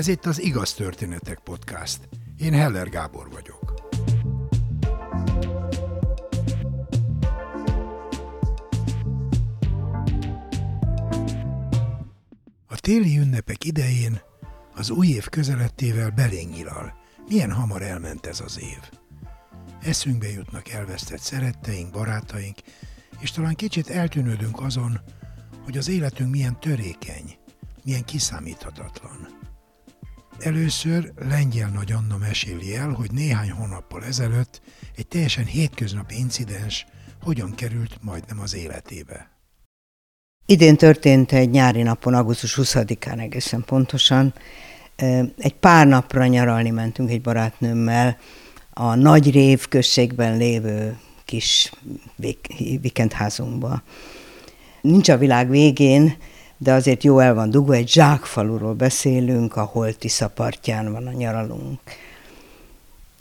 Ez itt az Igaz Történetek Podcast. Én Heller Gábor vagyok. A téli ünnepek idején az új év közelettével belénk. Milyen hamar elment ez az év. Eszünkbe jutnak elvesztett szeretteink, barátaink, és talán kicsit eltűnődünk azon, hogy az életünk milyen törékeny, milyen kiszámíthatatlan. Először Lengyel Nagy Anna meséli el, hogy néhány hónappal ezelőtt egy teljesen hétköznapi incidens hogyan került majdnem az életébe. Idén történt egy nyári napon, augusztus 20-án egészen pontosan. Egy pár napra nyaralni mentünk egy barátnőmmel a Nagy Rév községben lévő kis vikendházunkba. Nincs a világ végén, de azért jó el van dugva, egy zsákfaluról beszélünk, ahol Tiszapartján van a nyaralunk.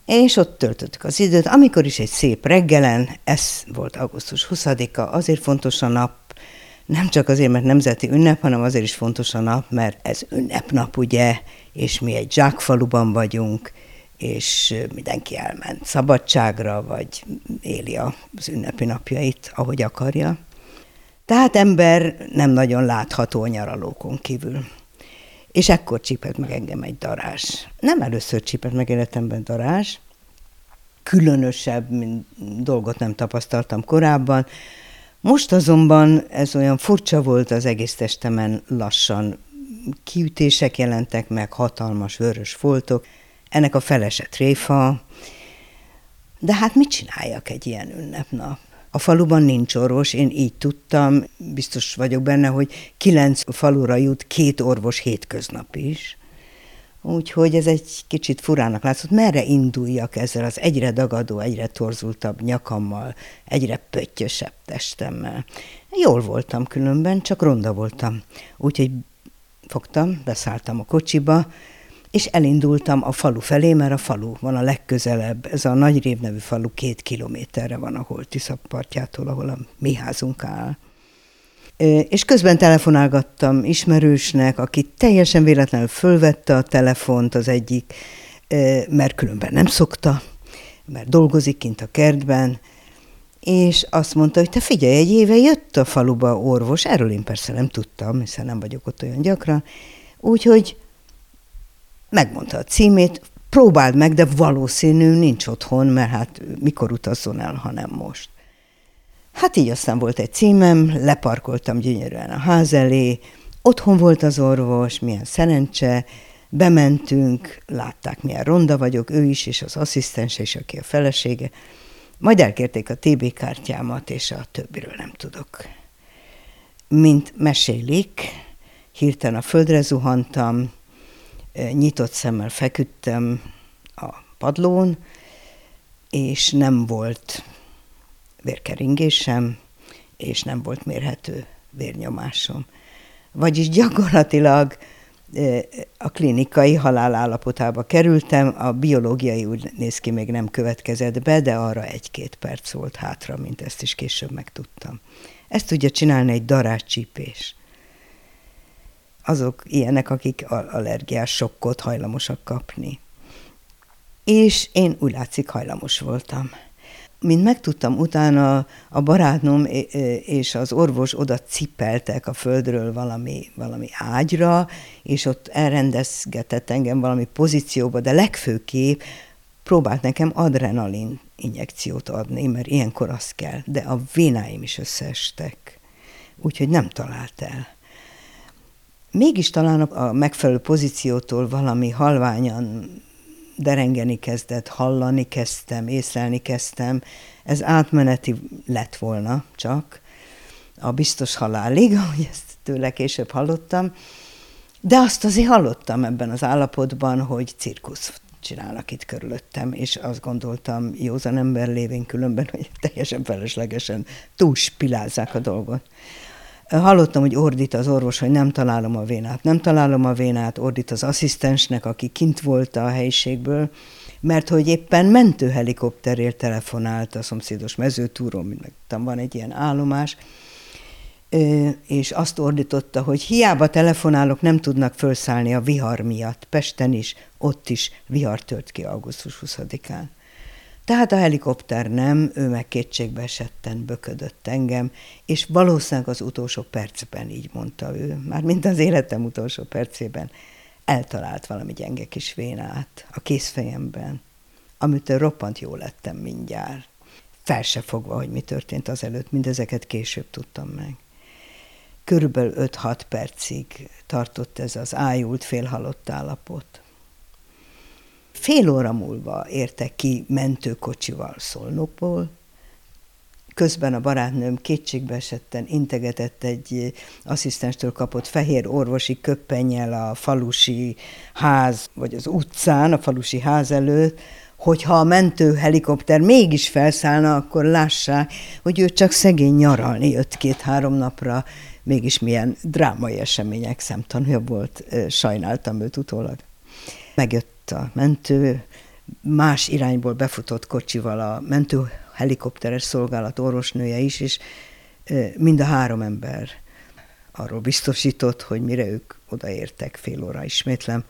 És ott töltöttük az időt, amikor is egy szép reggelen, ez volt augusztus 20-a, azért fontos a nap, nem csak azért, mert nemzeti ünnep, hanem azért is fontos a nap, mert ez ünnepnap, ugye, és mi egy zsákfaluban vagyunk, és mindenki elment szabadságra, vagy éli az ünnepi napjait, ahogy akarja. Tehát ember nem nagyon látható a nyaralókon kívül. És ekkor csípett meg engem egy darás. Nem először csípett meg életemben darás, különösebb mint dolgot nem tapasztaltam korábban. Most azonban ez olyan furcsa volt az egész testemen lassan. Kiütések jelentek meg, hatalmas vörös foltok, ennek a felese tréfa. De hát mit csináljak egy ilyen ünnepnap? A faluban nincs orvos, én így tudtam, biztos vagyok benne, hogy kilenc falura jut két orvos hétköznap is. Úgyhogy ez egy kicsit furának látszott, merre induljak ezzel az egyre dagadó, egyre torzultabb nyakammal, egyre pöttyösebb testemmel. Jól voltam különben, csak ronda voltam. Úgyhogy fogtam, beszálltam a kocsiba, és elindultam a falu felé, mert a falu van a legközelebb. Ez a Nagy Rév nevű falu két kilométerre van a Holtisza partjától, ahol a mi házunk áll. És közben telefonálgattam ismerősnek, aki teljesen véletlenül fölvette a telefont az egyik, mert különben nem szokta, mert dolgozik kint a kertben, és azt mondta, hogy te figyelj, egy éve jött a faluba orvos, erről én persze nem tudtam, hiszen nem vagyok ott olyan gyakran, úgyhogy megmondta a címét, próbáld meg, de valószínű nincs otthon, mert hát mikor utazzon el, ha nem most. Hát így aztán volt egy címem, leparkoltam gyönyörűen a ház elé, otthon volt az orvos, milyen szerencse, bementünk, látták, milyen ronda vagyok, ő is, és az asszisztense is, aki a felesége. Majd elkérték a TB kártyámat, és a többiről nem tudok. Mint mesélik, hirtelen a földre zuhantam, nyitott szemmel feküdtem a padlón, és nem volt vérkeringésem, és nem volt mérhető vérnyomásom. Vagyis gyakorlatilag a klinikai halálállapotába kerültem, a biológiai úgy néz ki, még nem következett be, de arra egy-két perc volt hátra, mint ezt is később megtudtam. Ezt tudja csinálni egy daráscsípés azok ilyenek, akik allergiás sokkot hajlamosak kapni. És én úgy látszik hajlamos voltam. Mint megtudtam, utána a barátnőm és az orvos oda cipeltek a földről valami, valami ágyra, és ott elrendezgetett engem valami pozícióba, de legfőképp próbált nekem adrenalin injekciót adni, mert ilyenkor az kell, de a vénáim is összeestek, úgyhogy nem talált el mégis talán a megfelelő pozíciótól valami halványan derengeni kezdett, hallani kezdtem, észlelni kezdtem. Ez átmeneti lett volna csak, a biztos halálig, ahogy ezt tőle később hallottam. De azt azért hallottam ebben az állapotban, hogy cirkusz csinálnak itt körülöttem, és azt gondoltam józan ember lévén különben, hogy teljesen feleslegesen túlspilázzák a dolgot. Hallottam, hogy ordít az orvos, hogy nem találom a vénát. Nem találom a vénát, ordít az asszisztensnek, aki kint volt a helyiségből, mert hogy éppen mentőhelikopterért telefonált a szomszédos mezőtúron, mint van egy ilyen állomás, és azt ordította, hogy hiába telefonálok, nem tudnak felszállni a vihar miatt. Pesten is, ott is vihar tört ki augusztus 20-án. Tehát a helikopter nem, ő meg kétségbe esetten böködött engem, és valószínűleg az utolsó percben így mondta ő, már mint az életem utolsó percében, eltalált valami gyenge kis vénát a készfejemben, amitől roppant jó lettem mindjárt. Fel se fogva, hogy mi történt azelőtt, mindezeket később tudtam meg. Körülbelül 5-6 percig tartott ez az ájult, félhalott állapot. Fél óra múlva értek ki mentőkocsival Szolnokból, közben a barátnőm kétségbe esetten integetett egy asszisztenstől kapott fehér orvosi köppennyel a falusi ház, vagy az utcán, a falusi ház előtt, hogyha a mentő helikopter mégis felszállna, akkor lássák, hogy ő csak szegény nyaralni jött két-három napra, mégis milyen drámai események szemtanúja volt, sajnáltam őt utólag. Megjött a mentő, más irányból befutott kocsival a mentő helikopteres szolgálat orvosnője is, és mind a három ember arról biztosított, hogy mire ők odaértek, fél óra ismétlem,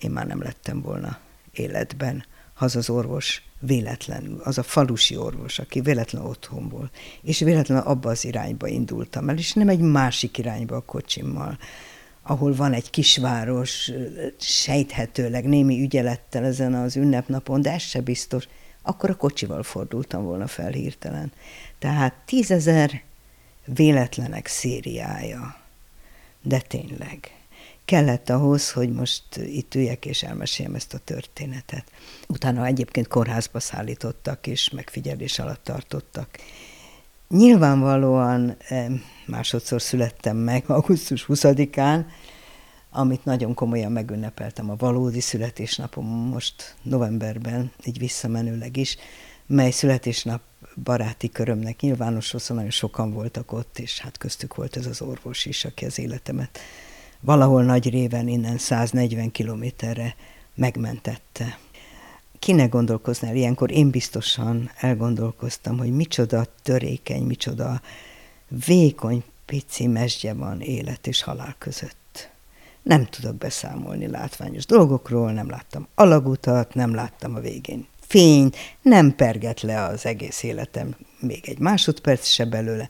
én már nem lettem volna életben. Az az orvos véletlenül, az a falusi orvos, aki véletlenül otthon volt, és véletlenül abba az irányba indultam el, és nem egy másik irányba a kocsimmal, ahol van egy kisváros, sejthetőleg némi ügyelettel ezen az ünnepnapon, de ez se biztos, akkor a kocsival fordultam volna fel hirtelen. Tehát tízezer véletlenek szériája. De tényleg. Kellett ahhoz, hogy most itt üljek és elmeséljem ezt a történetet. Utána egyébként kórházba szállítottak és megfigyelés alatt tartottak. Nyilvánvalóan eh, másodszor születtem meg augusztus 20-án, amit nagyon komolyan megünnepeltem a valódi születésnapom most novemberben, így visszamenőleg is, mely születésnap baráti körömnek nyilvános, szóval nagyon sokan voltak ott, és hát köztük volt ez az orvos is, aki az életemet valahol nagy réven innen 140 kilométerre megmentette. Kinek gondolkoznál ilyenkor? Én biztosan elgondolkoztam, hogy micsoda törékeny, micsoda vékony, pici mesdje van élet és halál között nem tudok beszámolni látványos dolgokról, nem láttam alagutat, nem láttam a végén fényt, nem perget le az egész életem még egy másodperc se belőle.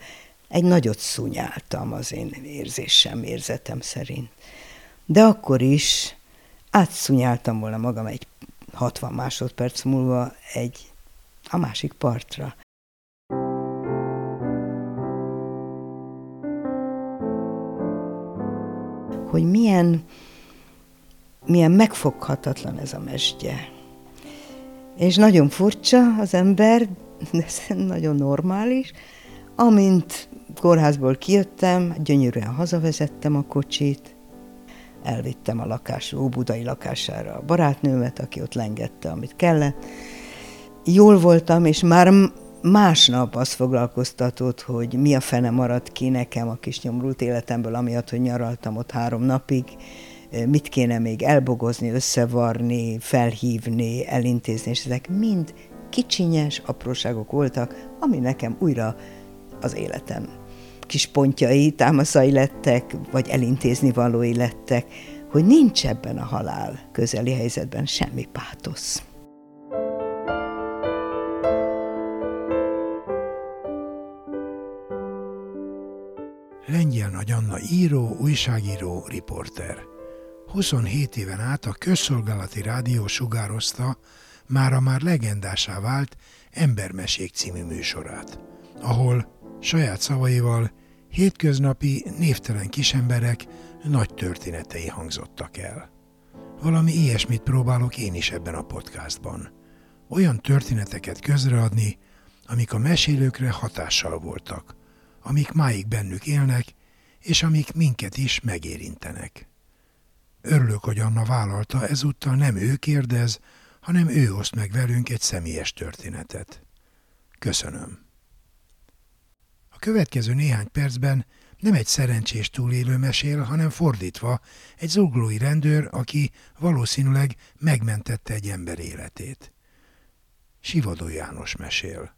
Egy nagyot szúnyáltam az én érzésem, érzetem szerint. De akkor is átszúnyáltam volna magam egy 60 másodperc múlva egy a másik partra. hogy milyen, milyen megfoghatatlan ez a mesdje. És nagyon furcsa az ember, de nagyon normális. Amint kórházból kijöttem, gyönyörűen hazavezettem a kocsit, elvittem a lakásra, Óbudai lakására a barátnőmet, aki ott lengette, amit kellett. Jól voltam, és már másnap azt foglalkoztatott, hogy mi a fene maradt ki nekem a kis nyomrult életemből, amiatt, hogy nyaraltam ott három napig, mit kéne még elbogozni, összevarni, felhívni, elintézni, és ezek mind kicsinyes apróságok voltak, ami nekem újra az életem kis pontjai, támaszai lettek, vagy elintézni valói lettek, hogy nincs ebben a halál közeli helyzetben semmi pátosz. Lengyel Nagy Anna író, újságíró, riporter. 27 éven át a közszolgálati rádió sugározta mára már legendásá vált Embermesék című műsorát, ahol saját szavaival hétköznapi, névtelen kisemberek nagy történetei hangzottak el. Valami ilyesmit próbálok én is ebben a podcastban. Olyan történeteket közreadni, amik a mesélőkre hatással voltak – amik máig bennük élnek, és amik minket is megérintenek. Örülök, hogy Anna vállalta, ezúttal nem ő kérdez, hanem ő oszt meg velünk egy személyes történetet. Köszönöm. Következő néhány percben nem egy szerencsés túlélő mesél, hanem fordítva egy zuglói rendőr, aki valószínűleg megmentette egy ember életét. Sivadó János mesél.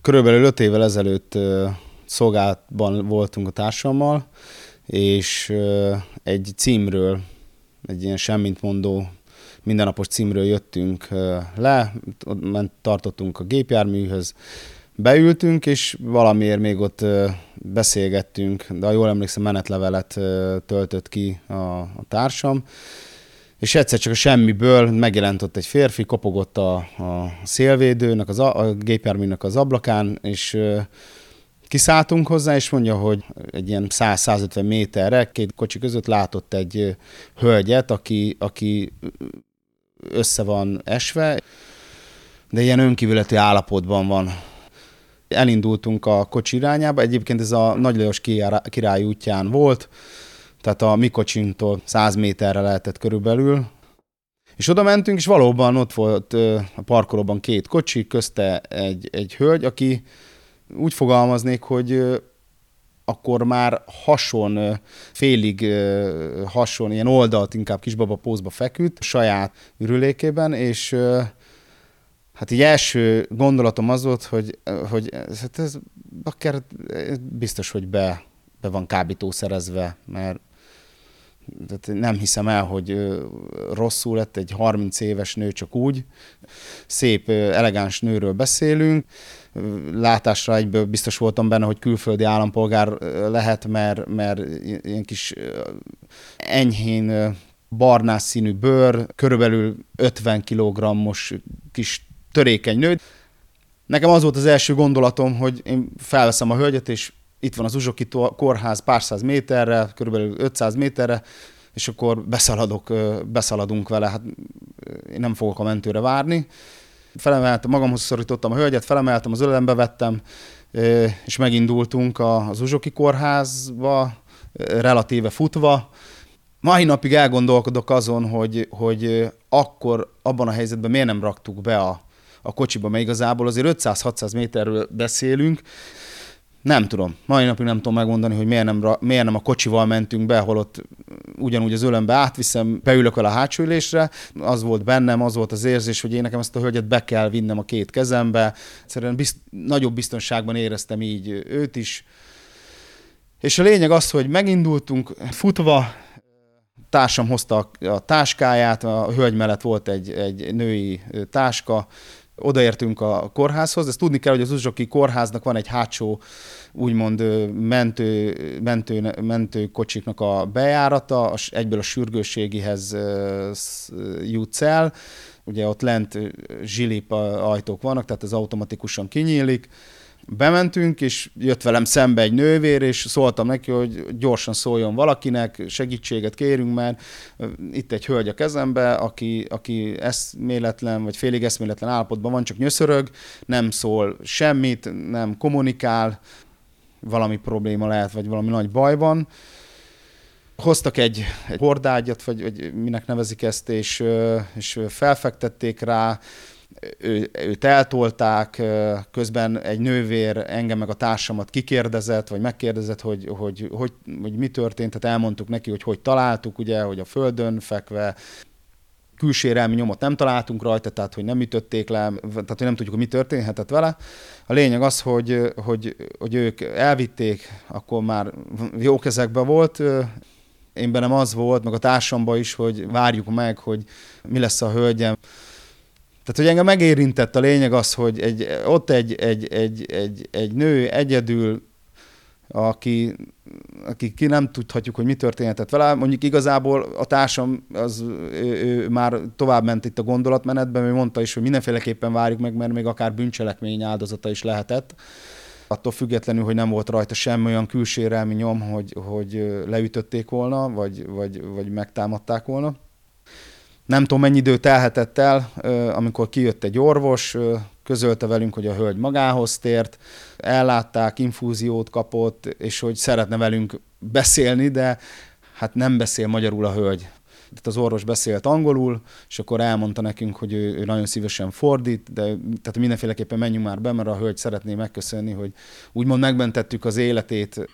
Körülbelül öt évvel ezelőtt szolgálatban voltunk a társammal, és egy címről, egy ilyen semmint mondó mindennapos címről jöttünk le, tartottunk a gépjárműhöz, beültünk, és valamiért még ott beszélgettünk, de ha jól emlékszem, menetlevelet töltött ki a, a társam, és egyszer csak a semmiből megjelent ott egy férfi, kopogott a, a szélvédőnek, az a, a gépjárműnek az ablakán, és kiszálltunk hozzá, és mondja, hogy egy ilyen 100-150 méterre két kocsi között látott egy hölgyet, aki, aki össze van esve, de ilyen önkívületi állapotban van. Elindultunk a kocsi irányába, egyébként ez a Nagy Lajos király útján volt, tehát a mi kocsintól 100 méterre lehetett körülbelül, és oda mentünk, és valóban ott volt a parkolóban két kocsi, közte egy, egy hölgy, aki úgy fogalmaznék, hogy akkor már hason, félig hason, ilyen oldalt inkább kisbaba pózba feküdt, saját ürülékében, és hát így első gondolatom az volt, hogy, hogy hát ez akár biztos, hogy be, be van kábítószerezve, mert tehát nem hiszem el, hogy rosszul lett egy 30 éves nő csak úgy. Szép, elegáns nőről beszélünk. Látásra egyből biztos voltam benne, hogy külföldi állampolgár lehet, mert, mert ilyen kis enyhén barnás színű bőr, körülbelül 50 kg-os kis törékeny nő. Nekem az volt az első gondolatom, hogy én felveszem a hölgyet, és itt van az Uzsoki kórház pár száz méterre, körülbelül 500 méterre, és akkor beszaladok, beszaladunk vele, hát én nem fogok a mentőre várni. Felemeltem, magamhoz szorítottam a hölgyet, felemeltem, az ölembe vettem, és megindultunk az Uzsoki kórházba, relatíve futva. Mai napig elgondolkodok azon, hogy, hogy akkor abban a helyzetben miért nem raktuk be a, a kocsiba, mert igazából azért 500-600 méterről beszélünk, nem tudom. Mai napig nem tudom megmondani, hogy miért nem, miért nem a kocsival mentünk be, holott ugyanúgy az ölembe átviszem, beülök el a hátsó ülésre. Az volt bennem, az volt az érzés, hogy én nekem ezt a hölgyet be kell vinnem a két kezembe. Egyszerűen bizt, nagyobb biztonságban éreztem így őt is. És a lényeg az, hogy megindultunk futva, társam hozta a, táskáját, a hölgy mellett volt egy, egy női táska, odaértünk a kórházhoz. Ezt tudni kell, hogy az Uzsoki kórháznak van egy hátsó, úgymond mentő, mentő, mentő kocsiknak a bejárata, egyből a sürgősségihez jutsz el. Ugye ott lent zsilip ajtók vannak, tehát ez automatikusan kinyílik bementünk, és jött velem szembe egy nővér, és szóltam neki, hogy gyorsan szóljon valakinek, segítséget kérünk, mert itt egy hölgy a kezembe, aki, aki eszméletlen, vagy félig eszméletlen állapotban van, csak nyöszörög, nem szól semmit, nem kommunikál, valami probléma lehet, vagy valami nagy baj van. Hoztak egy, egy hordágyat, vagy, vagy minek nevezik ezt, és, és felfektették rá, ő, őt eltolták, közben egy nővér engem meg a társamat kikérdezett, vagy megkérdezett, hogy, hogy, hogy, hogy mi történt, tehát elmondtuk neki, hogy hogy találtuk, ugye, hogy a földön fekve, külsérelmi nyomot nem találtunk rajta, tehát hogy nem ütötték le, tehát hogy nem tudjuk, hogy mi történhetett vele. A lényeg az, hogy, hogy, hogy ők elvitték, akkor már jó kezekben volt, én bennem az volt, meg a társamban is, hogy várjuk meg, hogy mi lesz a hölgyem. Tehát, hogy engem megérintett a lényeg az, hogy egy, ott egy, egy, egy, egy, egy nő egyedül, aki, aki ki nem tudhatjuk, hogy mi történhetett vele. Mondjuk igazából a társam az, ő, ő már tovább ment itt a gondolatmenetben, ő mondta is, hogy mindenféleképpen várjuk meg, mert még akár bűncselekmény áldozata is lehetett. Attól függetlenül, hogy nem volt rajta semmi olyan külsérelmi nyom, hogy, hogy leütötték volna, vagy, vagy, vagy megtámadták volna. Nem tudom, mennyi idő telhetett el, amikor kijött egy orvos, közölte velünk, hogy a hölgy magához tért, ellátták, infúziót kapott, és hogy szeretne velünk beszélni, de hát nem beszél magyarul a hölgy. Tehát az orvos beszélt angolul, és akkor elmondta nekünk, hogy ő, ő nagyon szívesen fordít, de tehát mindenféleképpen menjünk már be, mert a hölgy szeretné megköszönni, hogy úgymond megmentettük az életét,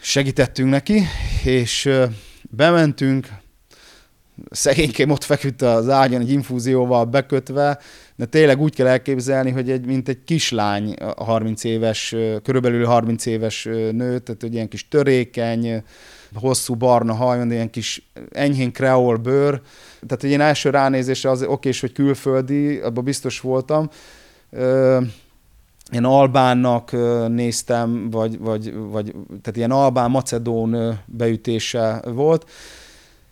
segítettünk neki, és bementünk, szegénykém ott feküdt az ágyon egy infúzióval bekötve, de tényleg úgy kell elképzelni, hogy egy, mint egy kislány, 30 éves, körülbelül 30 éves nő, tehát egy ilyen kis törékeny, hosszú barna haj, ilyen kis enyhén kreol bőr. Tehát egy ilyen első ránézésre az okés, hogy külföldi, abban biztos voltam. Ilyen albánnak néztem, vagy, vagy, vagy tehát ilyen albán-macedón beütése volt.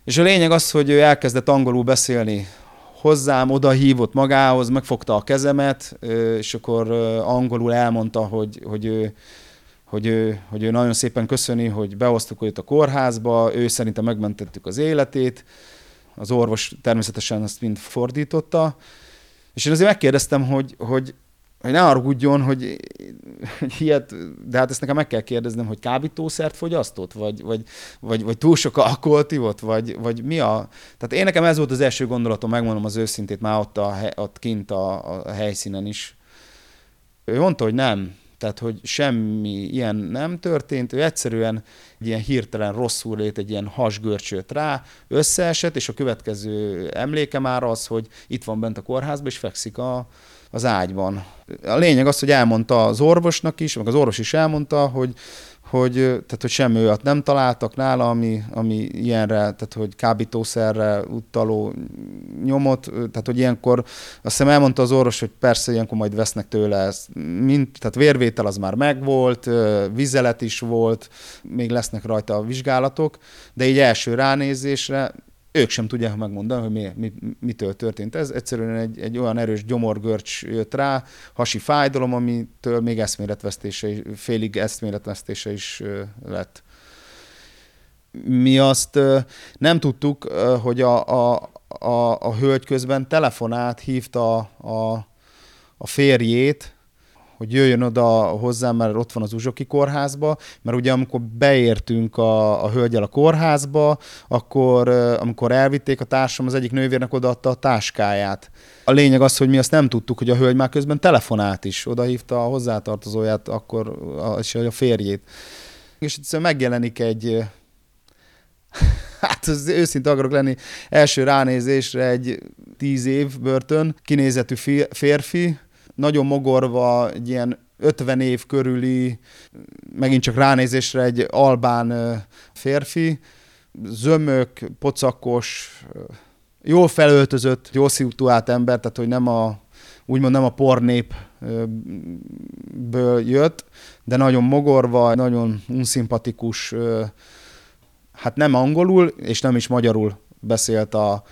És a lényeg az, hogy ő elkezdett angolul beszélni. Hozzám, oda hívott magához, megfogta a kezemet, és akkor angolul elmondta, hogy, hogy ő hogy ő, hogy ő nagyon szépen köszöni, hogy behoztuk őt a kórházba, ő szerintem megmentettük az életét, az orvos természetesen azt mind fordította, és én azért megkérdeztem, hogy, hogy, hogy ne haragudjon, hogy, hogy ilyet, de hát ezt nekem meg kell kérdeznem, hogy kábítószert fogyasztott, vagy, vagy, vagy, vagy túl sok alkoholt vagy, vagy mi a... Tehát én nekem ez volt az első gondolatom, megmondom az őszintét már ott, a, ott kint a, a helyszínen is. Ő mondta, hogy nem, tehát, hogy semmi ilyen nem történt, ő egyszerűen egy ilyen hirtelen rosszul lét, egy ilyen hasgörcsöt rá, összeesett, és a következő emléke már az, hogy itt van bent a kórházban, és fekszik a, az ágyban. A lényeg az, hogy elmondta az orvosnak is, meg az orvos is elmondta, hogy hogy, tehát, hogy semmi olyat nem találtak nála, ami, ami ilyenre, tehát hogy kábítószerre utaló nyomot, tehát hogy ilyenkor, azt hiszem elmondta az orvos, hogy persze ilyenkor majd vesznek tőle ezt, mint, tehát vérvétel az már megvolt, vizelet is volt, még lesznek rajta a vizsgálatok, de így első ránézésre ők sem tudják megmondani, hogy mi, mi, mitől történt ez. Egyszerűen egy, egy olyan erős gyomorgörcs jött rá, hasi fájdalom, amitől még eszméletvesztése, félig eszméletvesztése is lett. Mi azt nem tudtuk, hogy a, a, a, a hölgy közben telefonált, hívta a, a férjét, hogy jöjjön oda hozzám, mert ott van az Uzsoki kórházba, mert ugye amikor beértünk a, a hölgyel a kórházba, akkor amikor elvitték a társam, az egyik nővérnek odaadta a táskáját. A lényeg az, hogy mi azt nem tudtuk, hogy a hölgy már közben telefonált is, odahívta a hozzátartozóját, akkor a, és a férjét. És egyszerűen megjelenik egy, hát az őszinte akarok lenni, első ránézésre egy tíz év börtön, kinézetű férfi, nagyon mogorva, egy ilyen 50 év körüli, megint csak ránézésre egy albán férfi, zömök, pocakos, jól felöltözött, jól szituált ember, tehát hogy nem a, úgymond nem a pornépből jött, de nagyon mogorva, nagyon unszimpatikus, hát nem angolul, és nem is magyarul beszélt a,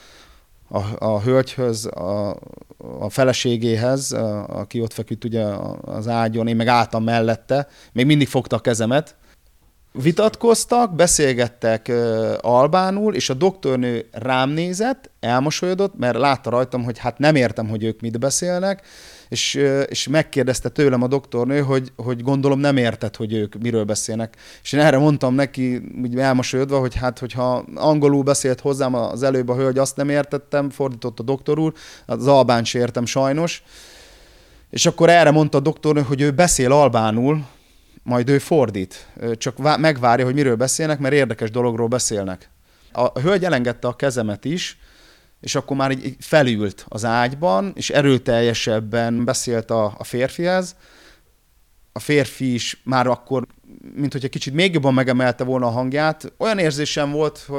a, a hölgyhöz, a, a feleségéhez, a, aki ott feküdt ugye az ágyon, én meg álltam mellette, még mindig fogta a kezemet. Vitatkoztak, beszélgettek uh, albánul, és a doktornő rám nézett, elmosolyodott, mert látta rajtam, hogy hát nem értem, hogy ők mit beszélnek, és, és megkérdezte tőlem a doktornő, hogy, hogy gondolom nem érted, hogy ők miről beszélnek. És én erre mondtam neki, úgy elmosolyodva, hogy hát, hogyha angolul beszélt hozzám az előbb a hölgy, azt nem értettem, fordított a doktor úr, az albán sem értem sajnos. És akkor erre mondta a doktornő, hogy ő beszél albánul, majd ő fordít. Csak megvárja, hogy miről beszélnek, mert érdekes dologról beszélnek. A hölgy elengedte a kezemet is, és akkor már így felült az ágyban, és erőteljesebben beszélt a, a férfihez. A férfi is már akkor, mint hogyha kicsit még jobban megemelte volna a hangját. Olyan érzésem volt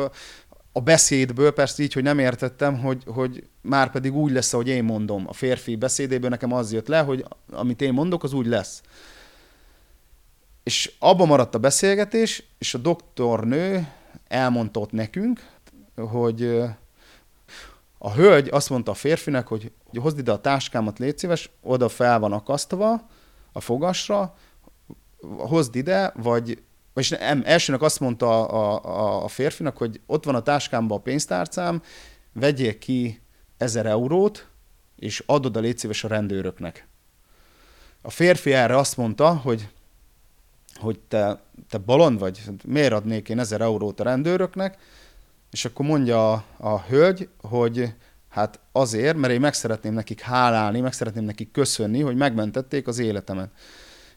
a beszédből, persze így, hogy nem értettem, hogy, hogy már pedig úgy lesz, ahogy én mondom. A férfi beszédéből nekem az jött le, hogy amit én mondok, az úgy lesz. És abban maradt a beszélgetés, és a doktornő elmondta ott nekünk, hogy a hölgy azt mondta a férfinek, hogy, hogy hozd ide a táskámat, légy szíves, oda fel van akasztva a fogasra, hozd ide, vagy, vagy nem, elsőnek azt mondta a, a, a férfinak, hogy ott van a táskámban a pénztárcám, vegyél ki ezer eurót, és adod a légy a rendőröknek. A férfi erre azt mondta, hogy, hogy te, te balon vagy, miért adnék én ezer eurót a rendőröknek, és akkor mondja a, a hölgy, hogy hát azért, mert én meg szeretném nekik hálálni, meg szeretném nekik köszönni, hogy megmentették az életemet.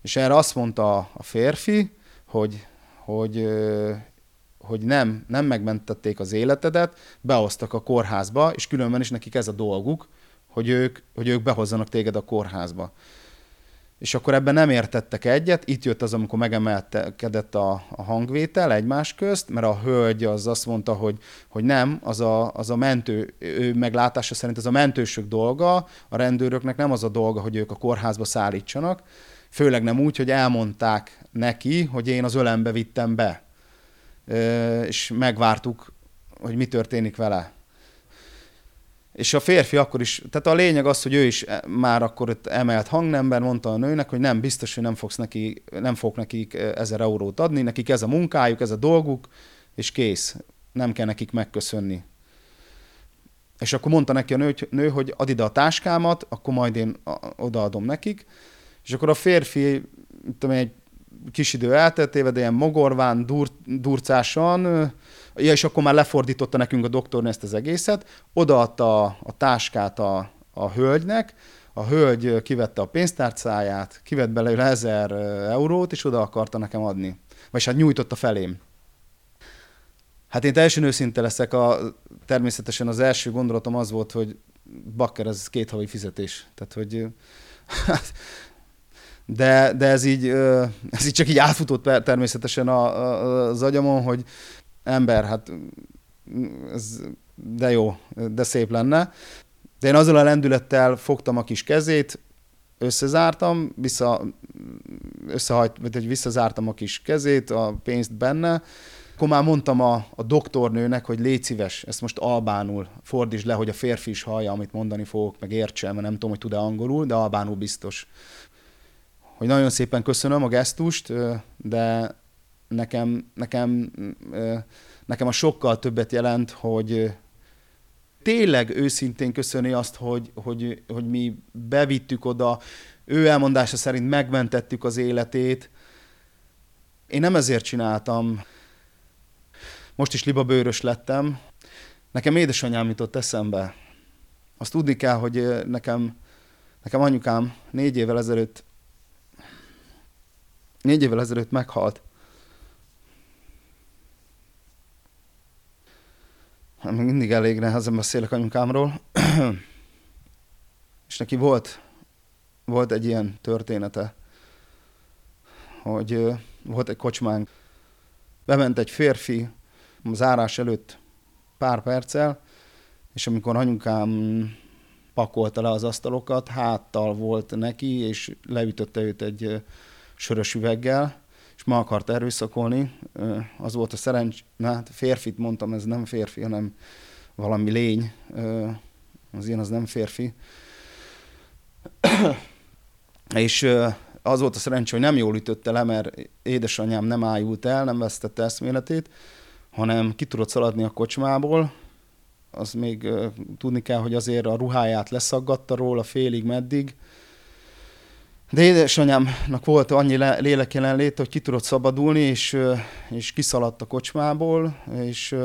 És erre azt mondta a férfi, hogy, hogy hogy nem, nem megmentették az életedet, behoztak a kórházba, és különben is nekik ez a dolguk, hogy ők, hogy ők behozzanak téged a kórházba. És akkor ebben nem értettek egyet, itt jött az, amikor megemelkedett a, a hangvétel egymás közt, mert a hölgy az azt mondta, hogy, hogy nem, az a, az a mentő, ő meglátása szerint ez a mentősök dolga, a rendőröknek nem az a dolga, hogy ők a kórházba szállítsanak, főleg nem úgy, hogy elmondták neki, hogy én az ölembe vittem be, és megvártuk, hogy mi történik vele. És a férfi akkor is, tehát a lényeg az, hogy ő is már akkor ott emelt hangnemben mondta a nőnek, hogy nem, biztos, hogy nem, fogsz neki, nem fog nekik ezer eurót adni, nekik ez a munkájuk, ez a dolguk, és kész. Nem kell nekik megköszönni. És akkor mondta neki a nő, nő hogy add ide a táskámat, akkor majd én odaadom nekik. És akkor a férfi, tudom, egy kis idő elteltéve, de ilyen mogorván, dur, durcásan, ja, és akkor már lefordította nekünk a doktornő ezt az egészet, odaadta a, a táskát a, a hölgynek, a hölgy kivette a pénztárcáját, kivett belőle ezer eurót, és oda akarta nekem adni. Vagy hát nyújtotta felém. Hát én teljesen őszinte leszek, a, természetesen az első gondolatom az volt, hogy bakker, ez két havi fizetés. Tehát, hogy de, de ez, így, ez így csak így átfutott természetesen az agyamon, hogy ember, hát ez, de jó, de szép lenne. De én azzal a lendülettel fogtam a kis kezét, összezártam, vissza, összehajt, vagy visszazártam a kis kezét, a pénzt benne, akkor már mondtam a, a doktornőnek, hogy légy szíves, ezt most albánul fordítsd le, hogy a férfi is hallja, amit mondani fogok, meg értse, mert nem tudom, hogy tud-e angolul, de albánul biztos hogy nagyon szépen köszönöm a gesztust, de nekem, nekem, nekem a sokkal többet jelent, hogy tényleg őszintén köszöni azt, hogy, hogy, hogy mi bevittük oda, ő elmondása szerint megmentettük az életét. Én nem ezért csináltam. Most is libabőrös lettem. Nekem édesanyám jutott eszembe. Azt tudni kell, hogy nekem, nekem anyukám négy évvel ezelőtt Négy évvel ezelőtt meghalt. Még mindig elég nehezen beszélek anyukámról. És neki volt, volt egy ilyen története, hogy volt egy kocsmánk, bement egy férfi zárás előtt pár perccel, és amikor anyukám pakolta le az asztalokat, háttal volt neki, és leütötte őt egy sörös üveggel, és ma akart erőszakolni. Az volt a szerencs, na, hát férfit mondtam, ez nem férfi, hanem valami lény. Az ilyen az nem férfi. és az volt a szerencsé, hogy nem jól ütötte le, mert édesanyám nem ájult el, nem vesztette eszméletét, hanem ki tudott szaladni a kocsmából, az még tudni kell, hogy azért a ruháját leszaggatta róla félig meddig, de édesanyámnak volt annyi lélek jelenlét, hogy ki tudott szabadulni, és, és kiszaladt a kocsmából, és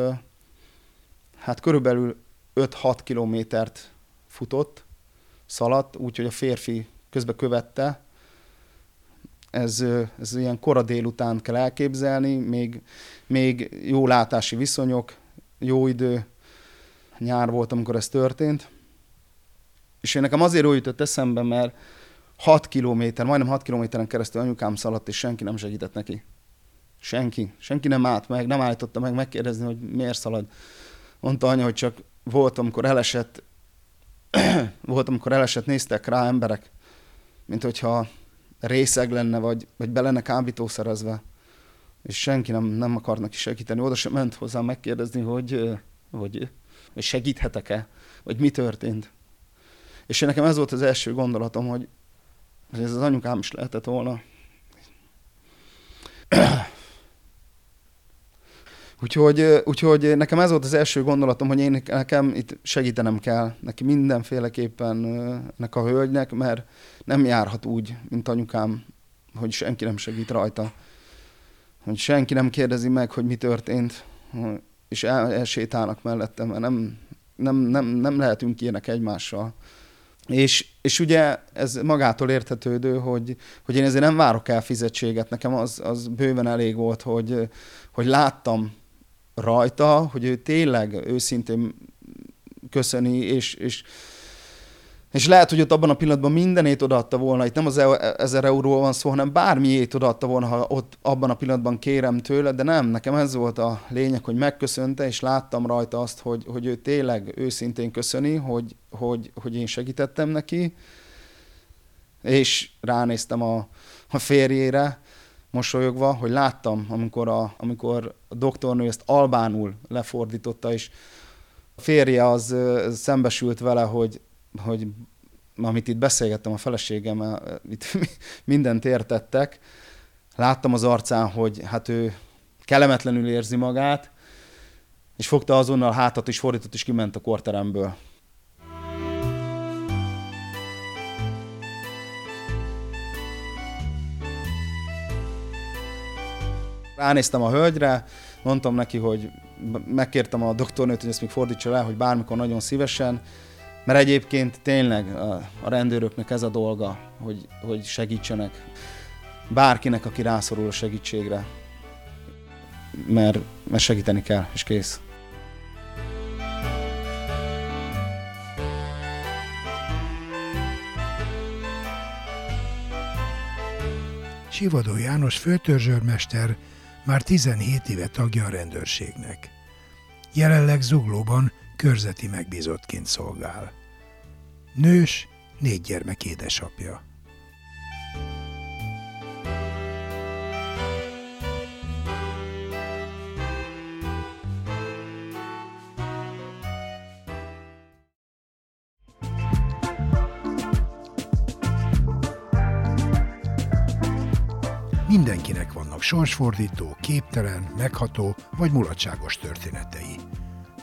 hát körülbelül 5-6 kilométert futott, szaladt, úgyhogy a férfi közbe követte. Ez, ez ilyen kora délután kell elképzelni, még, még jó látási viszonyok, jó idő, nyár volt, amikor ez történt. És én nekem azért úgy jutott eszembe, mert 6 kilométer, majdnem 6 kilométeren keresztül anyukám szaladt, és senki nem segített neki. Senki. Senki nem állt meg, nem állította meg megkérdezni, hogy miért szalad. Mondta anya, hogy csak volt, amikor elesett, volt, amikor elesett, néztek rá emberek, mint hogyha részeg lenne, vagy, vagy be lenne kábítószerezve, és senki nem, nem akar neki segíteni. Oda sem ment hozzá megkérdezni, hogy, hogy, hogy segíthetek-e, vagy mi történt. És én nekem ez volt az első gondolatom, hogy ez az anyukám is lehetett volna. Úgyhogy, úgyhogy nekem ez volt az első gondolatom, hogy én nekem itt segítenem kell neki mindenféleképpen ennek a hölgynek, mert nem járhat úgy, mint anyukám, hogy senki nem segít rajta. Hogy senki nem kérdezi meg, hogy mi történt, és el, elsétálnak mellettem, mert nem, nem, nem, nem lehetünk ilyenek egymással. És, és ugye ez magától érthetődő, hogy, hogy én ezért nem várok el fizetséget. Nekem az, az bőven elég volt, hogy, hogy láttam rajta, hogy ő tényleg őszintén köszöni, és, és és lehet, hogy ott abban a pillanatban mindenét odaadta volna, itt nem az e- ezer euróról van szó, hanem bármiét odaadta volna, ha ott abban a pillanatban kérem tőle, de nem, nekem ez volt a lényeg, hogy megköszönte, és láttam rajta azt, hogy, hogy ő tényleg őszintén köszöni, hogy, hogy, hogy én segítettem neki, és ránéztem a, a férjére, mosolyogva, hogy láttam, amikor a, amikor a doktornő ezt albánul lefordította, és a férje az szembesült vele, hogy hogy amit itt beszélgettem a feleségemmel, itt mindent értettek, láttam az arcán, hogy hát ő kellemetlenül érzi magát, és fogta azonnal hátat, és fordított, és kiment a korteremből. Ránéztem a hölgyre, mondtam neki, hogy megkértem a doktornőt, hogy ezt még fordítsa le, hogy bármikor nagyon szívesen, mert egyébként tényleg a, a rendőröknek ez a dolga, hogy, hogy segítsenek bárkinek, aki rászorul a segítségre. Mert, mert segíteni kell, és kész. Sivadó János főtörzsőrmester már 17 éve tagja a rendőrségnek. Jelenleg Zuglóban körzeti megbízottként szolgál. Nős, négy gyermek édesapja. Mindenkinek vannak sorsfordító, képtelen, megható vagy mulatságos történetei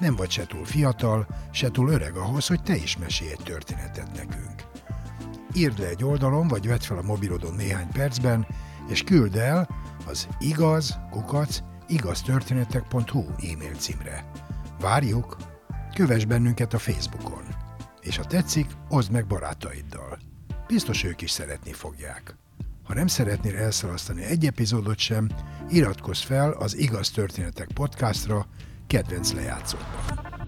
nem vagy se túl fiatal, se túl öreg ahhoz, hogy te is mesélj egy történetet nekünk. Írd le egy oldalon, vagy vedd fel a mobilodon néhány percben, és küld el az igaz, kukac, igaztörténetek.hu e-mail címre. Várjuk! Kövess bennünket a Facebookon. És ha tetszik, oszd meg barátaiddal. Biztos ők is szeretni fogják. Ha nem szeretnél elszalasztani egy epizódot sem, iratkozz fel az Igaz Történetek podcastra, kedvenc lejátszódban.